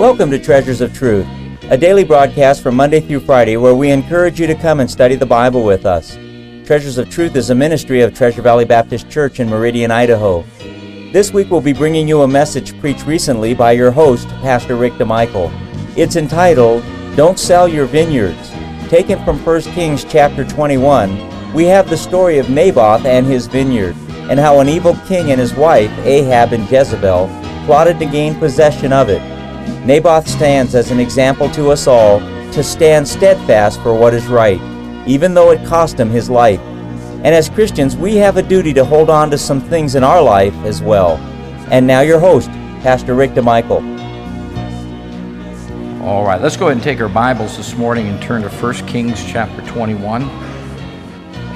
Welcome to Treasures of Truth, a daily broadcast from Monday through Friday where we encourage you to come and study the Bible with us. Treasures of Truth is a ministry of Treasure Valley Baptist Church in Meridian, Idaho. This week we'll be bringing you a message preached recently by your host, Pastor Rick DeMichael. It's entitled, Don't Sell Your Vineyards. Taken from 1 Kings chapter 21, we have the story of Naboth and his vineyard, and how an evil king and his wife, Ahab and Jezebel, plotted to gain possession of it. Naboth stands as an example to us all to stand steadfast for what is right, even though it cost him his life. And as Christians, we have a duty to hold on to some things in our life as well. And now, your host, Pastor Rick DeMichael. All right, let's go ahead and take our Bibles this morning and turn to 1 Kings chapter 21.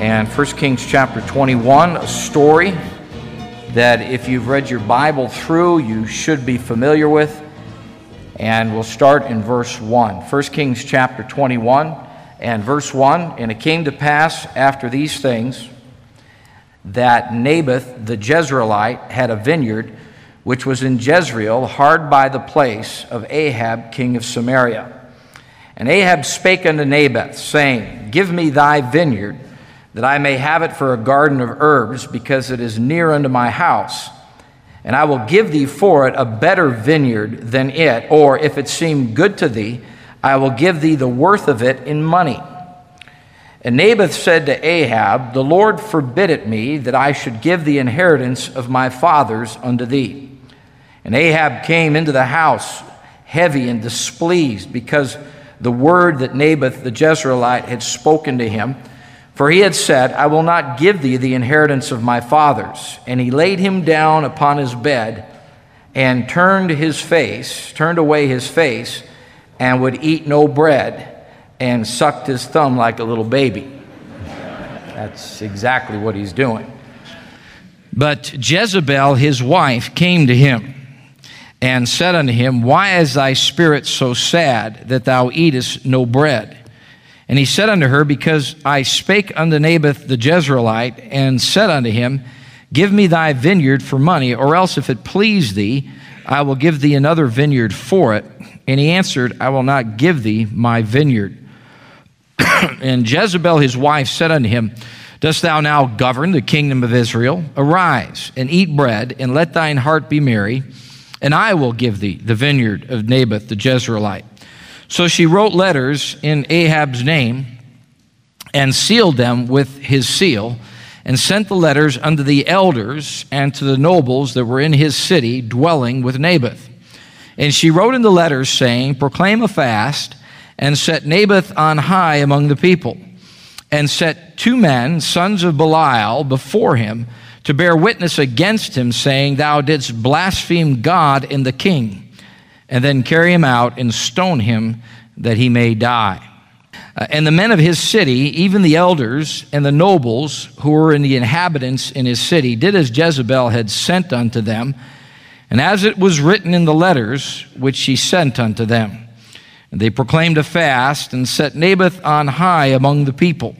And 1 Kings chapter 21, a story that if you've read your Bible through, you should be familiar with. And we'll start in verse 1. 1 Kings chapter 21 and verse 1. And it came to pass after these things that Naboth the Jezreelite had a vineyard which was in Jezreel, hard by the place of Ahab king of Samaria. And Ahab spake unto Naboth, saying, Give me thy vineyard, that I may have it for a garden of herbs, because it is near unto my house and I will give thee for it a better vineyard than it, or if it seem good to thee, I will give thee the worth of it in money. And Naboth said to Ahab, The Lord forbid it me that I should give the inheritance of my fathers unto thee. And Ahab came into the house heavy and displeased because the word that Naboth the Jezreelite had spoken to him for he had said, I will not give thee the inheritance of my fathers. And he laid him down upon his bed and turned his face, turned away his face, and would eat no bread and sucked his thumb like a little baby. That's exactly what he's doing. But Jezebel, his wife, came to him and said unto him, Why is thy spirit so sad that thou eatest no bread? And he said unto her, Because I spake unto Naboth the Jezreelite, and said unto him, Give me thy vineyard for money, or else if it please thee, I will give thee another vineyard for it. And he answered, I will not give thee my vineyard. and Jezebel his wife said unto him, Dost thou now govern the kingdom of Israel? Arise and eat bread, and let thine heart be merry, and I will give thee the vineyard of Naboth the Jezreelite. So she wrote letters in Ahab's name and sealed them with his seal and sent the letters unto the elders and to the nobles that were in his city dwelling with Naboth. And she wrote in the letters, saying, Proclaim a fast and set Naboth on high among the people, and set two men, sons of Belial, before him to bear witness against him, saying, Thou didst blaspheme God and the king and then carry him out and stone him that he may die. Uh, and the men of his city, even the elders and the nobles who were in the inhabitants in his city, did as Jezebel had sent unto them, and as it was written in the letters which she sent unto them. And they proclaimed a fast and set Naboth on high among the people.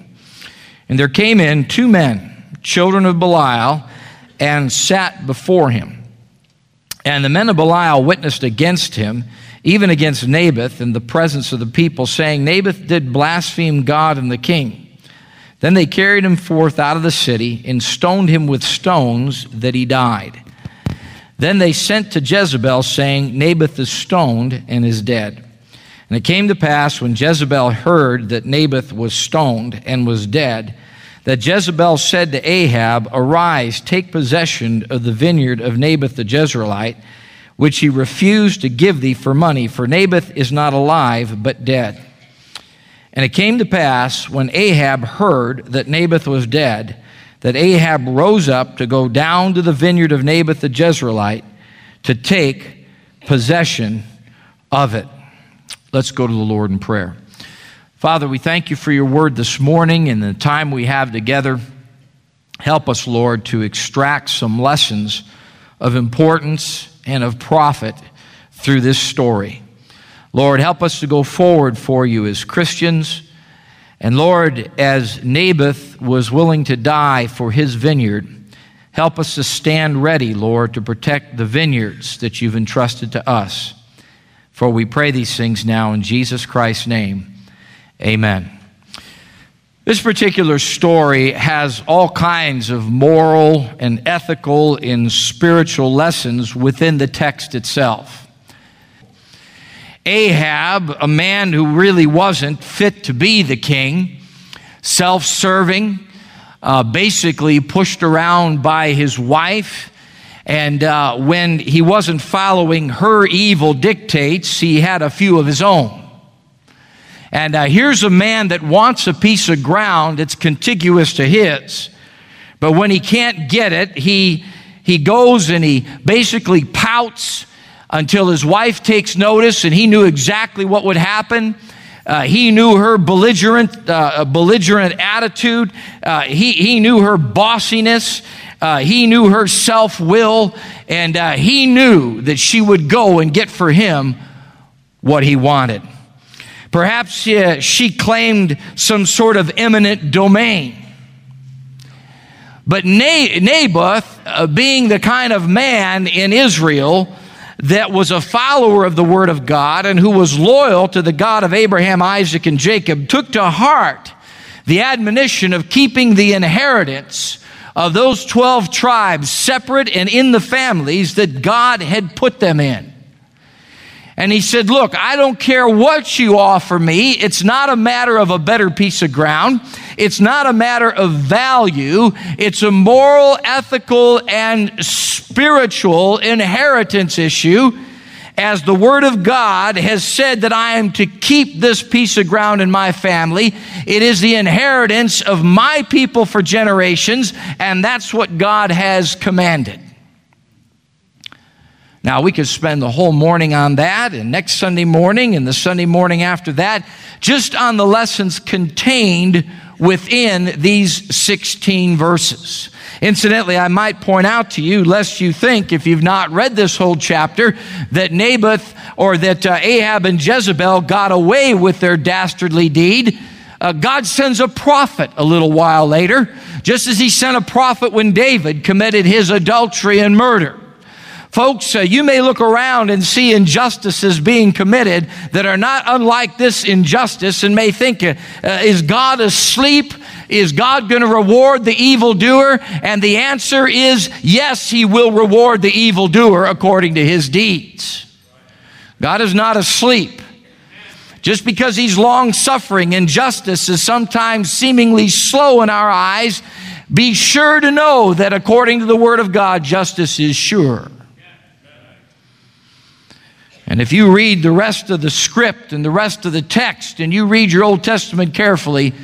And there came in two men, children of Belial, and sat before him. And the men of Belial witnessed against him, even against Naboth, in the presence of the people, saying, Naboth did blaspheme God and the king. Then they carried him forth out of the city and stoned him with stones that he died. Then they sent to Jezebel, saying, Naboth is stoned and is dead. And it came to pass when Jezebel heard that Naboth was stoned and was dead, that Jezebel said to Ahab, Arise, take possession of the vineyard of Naboth the Jezreelite, which he refused to give thee for money, for Naboth is not alive, but dead. And it came to pass, when Ahab heard that Naboth was dead, that Ahab rose up to go down to the vineyard of Naboth the Jezreelite to take possession of it. Let's go to the Lord in prayer. Father, we thank you for your word this morning and the time we have together. Help us, Lord, to extract some lessons of importance and of profit through this story. Lord, help us to go forward for you as Christians. And Lord, as Naboth was willing to die for his vineyard, help us to stand ready, Lord, to protect the vineyards that you've entrusted to us. For we pray these things now in Jesus Christ's name. Amen. This particular story has all kinds of moral and ethical and spiritual lessons within the text itself. Ahab, a man who really wasn't fit to be the king, self serving, uh, basically pushed around by his wife. And uh, when he wasn't following her evil dictates, he had a few of his own. And uh, here's a man that wants a piece of ground that's contiguous to his. But when he can't get it, he, he goes and he basically pouts until his wife takes notice, and he knew exactly what would happen. Uh, he knew her belligerent, uh, belligerent attitude. Uh, he, he knew her bossiness. Uh, he knew her self will. And uh, he knew that she would go and get for him what he wanted. Perhaps uh, she claimed some sort of eminent domain. But Naboth, being the kind of man in Israel that was a follower of the Word of God and who was loyal to the God of Abraham, Isaac, and Jacob, took to heart the admonition of keeping the inheritance of those 12 tribes separate and in the families that God had put them in. And he said, Look, I don't care what you offer me. It's not a matter of a better piece of ground. It's not a matter of value. It's a moral, ethical, and spiritual inheritance issue. As the Word of God has said that I am to keep this piece of ground in my family, it is the inheritance of my people for generations, and that's what God has commanded. Now, we could spend the whole morning on that, and next Sunday morning, and the Sunday morning after that, just on the lessons contained within these 16 verses. Incidentally, I might point out to you, lest you think, if you've not read this whole chapter, that Naboth or that uh, Ahab and Jezebel got away with their dastardly deed. Uh, God sends a prophet a little while later, just as he sent a prophet when David committed his adultery and murder. Folks, uh, you may look around and see injustices being committed that are not unlike this injustice and may think, uh, uh, is God asleep? Is God going to reward the evildoer? And the answer is yes, he will reward the evildoer according to his deeds. God is not asleep. Just because he's long suffering and justice is sometimes seemingly slow in our eyes, be sure to know that according to the word of God, justice is sure. And if you read the rest of the script and the rest of the text and you read your Old Testament carefully,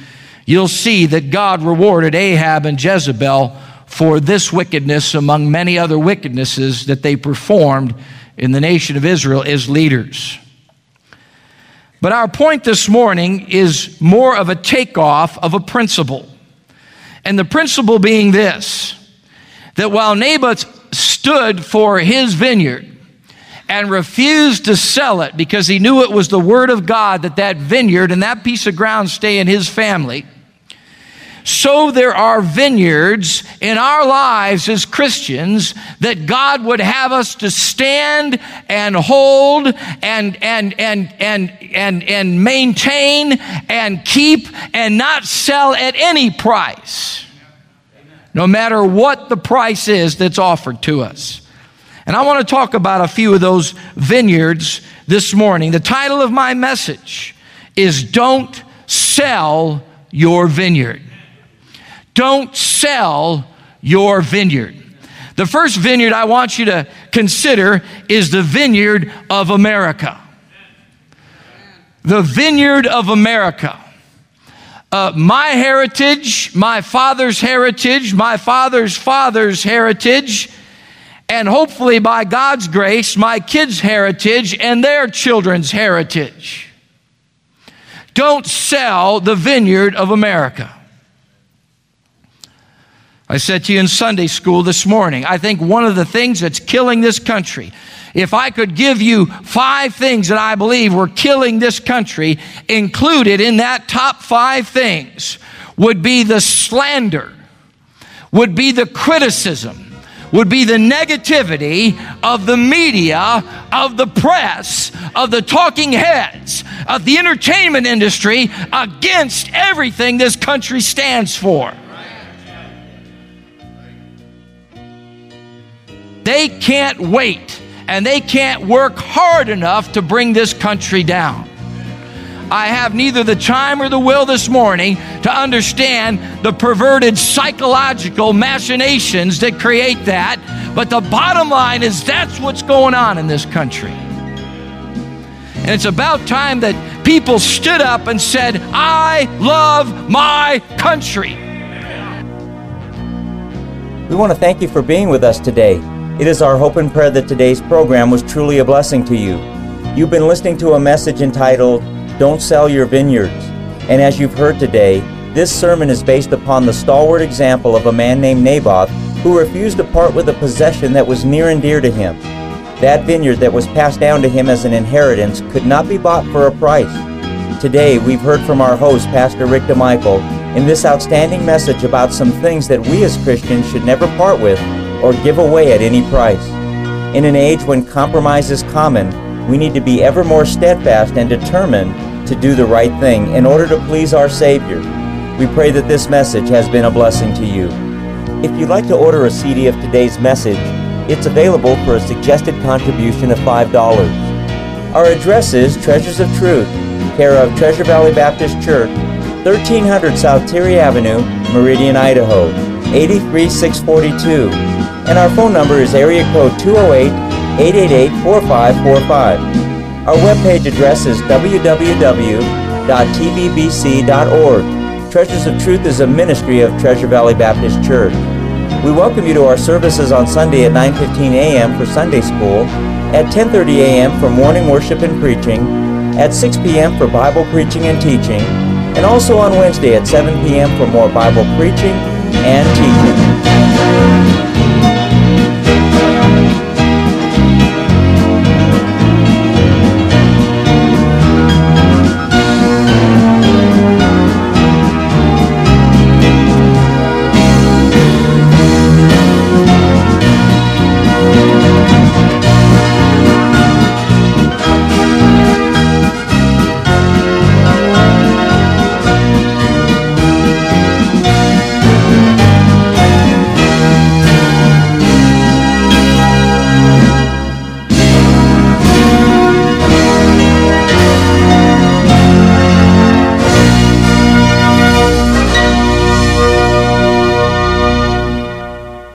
you'll see that God rewarded Ahab and Jezebel for this wickedness among many other wickednesses that they performed in the nation of Israel as leaders. But our point this morning is more of a takeoff of a principle. And the principle being this that while Naboth stood for his vineyard, and refused to sell it because he knew it was the word of God that that vineyard and that piece of ground stay in his family. So there are vineyards in our lives as Christians that God would have us to stand and hold and and and and and and maintain and keep and not sell at any price. No matter what the price is that's offered to us. And I want to talk about a few of those vineyards this morning. The title of my message is Don't Sell Your Vineyard. Don't sell your vineyard. The first vineyard I want you to consider is the vineyard of America. The vineyard of America. Uh, my heritage, my father's heritage, my father's father's heritage and hopefully by God's grace, my kids' heritage and their children's heritage. Don't sell the vineyard of America. I said to you in Sunday school this morning, I think one of the things that's killing this country, if I could give you five things that I believe were killing this country, included in that top five things would be the slander, would be the criticism, would be the negativity of the media, of the press, of the talking heads of the entertainment industry against everything this country stands for. They can't wait and they can't work hard enough to bring this country down. I have neither the time or the will this morning to understand the perverted psychological machinations that create that. But the bottom line is that's what's going on in this country. And it's about time that people stood up and said, I love my country. We want to thank you for being with us today. It is our hope and prayer that today's program was truly a blessing to you. You've been listening to a message entitled, don't sell your vineyards. And as you've heard today, this sermon is based upon the stalwart example of a man named Naboth who refused to part with a possession that was near and dear to him. That vineyard that was passed down to him as an inheritance could not be bought for a price. Today, we've heard from our host, Pastor Rick DeMichael, in this outstanding message about some things that we as Christians should never part with or give away at any price. In an age when compromise is common, we need to be ever more steadfast and determined to do the right thing in order to please our Savior. We pray that this message has been a blessing to you. If you'd like to order a CD of today's message, it's available for a suggested contribution of $5. Our address is Treasures of Truth, care of Treasure Valley Baptist Church, 1300 South Teare Avenue, Meridian, Idaho, 83642. And our phone number is area code 208 888 4545. Our webpage address is www.tvbc.org. Treasures of Truth is a ministry of Treasure Valley Baptist Church. We welcome you to our services on Sunday at 9:15 a.m. for Sunday school, at 10:30 a.m. for morning worship and preaching, at 6 p.m. for Bible preaching and teaching, and also on Wednesday at 7 p.m. for more Bible preaching and teaching.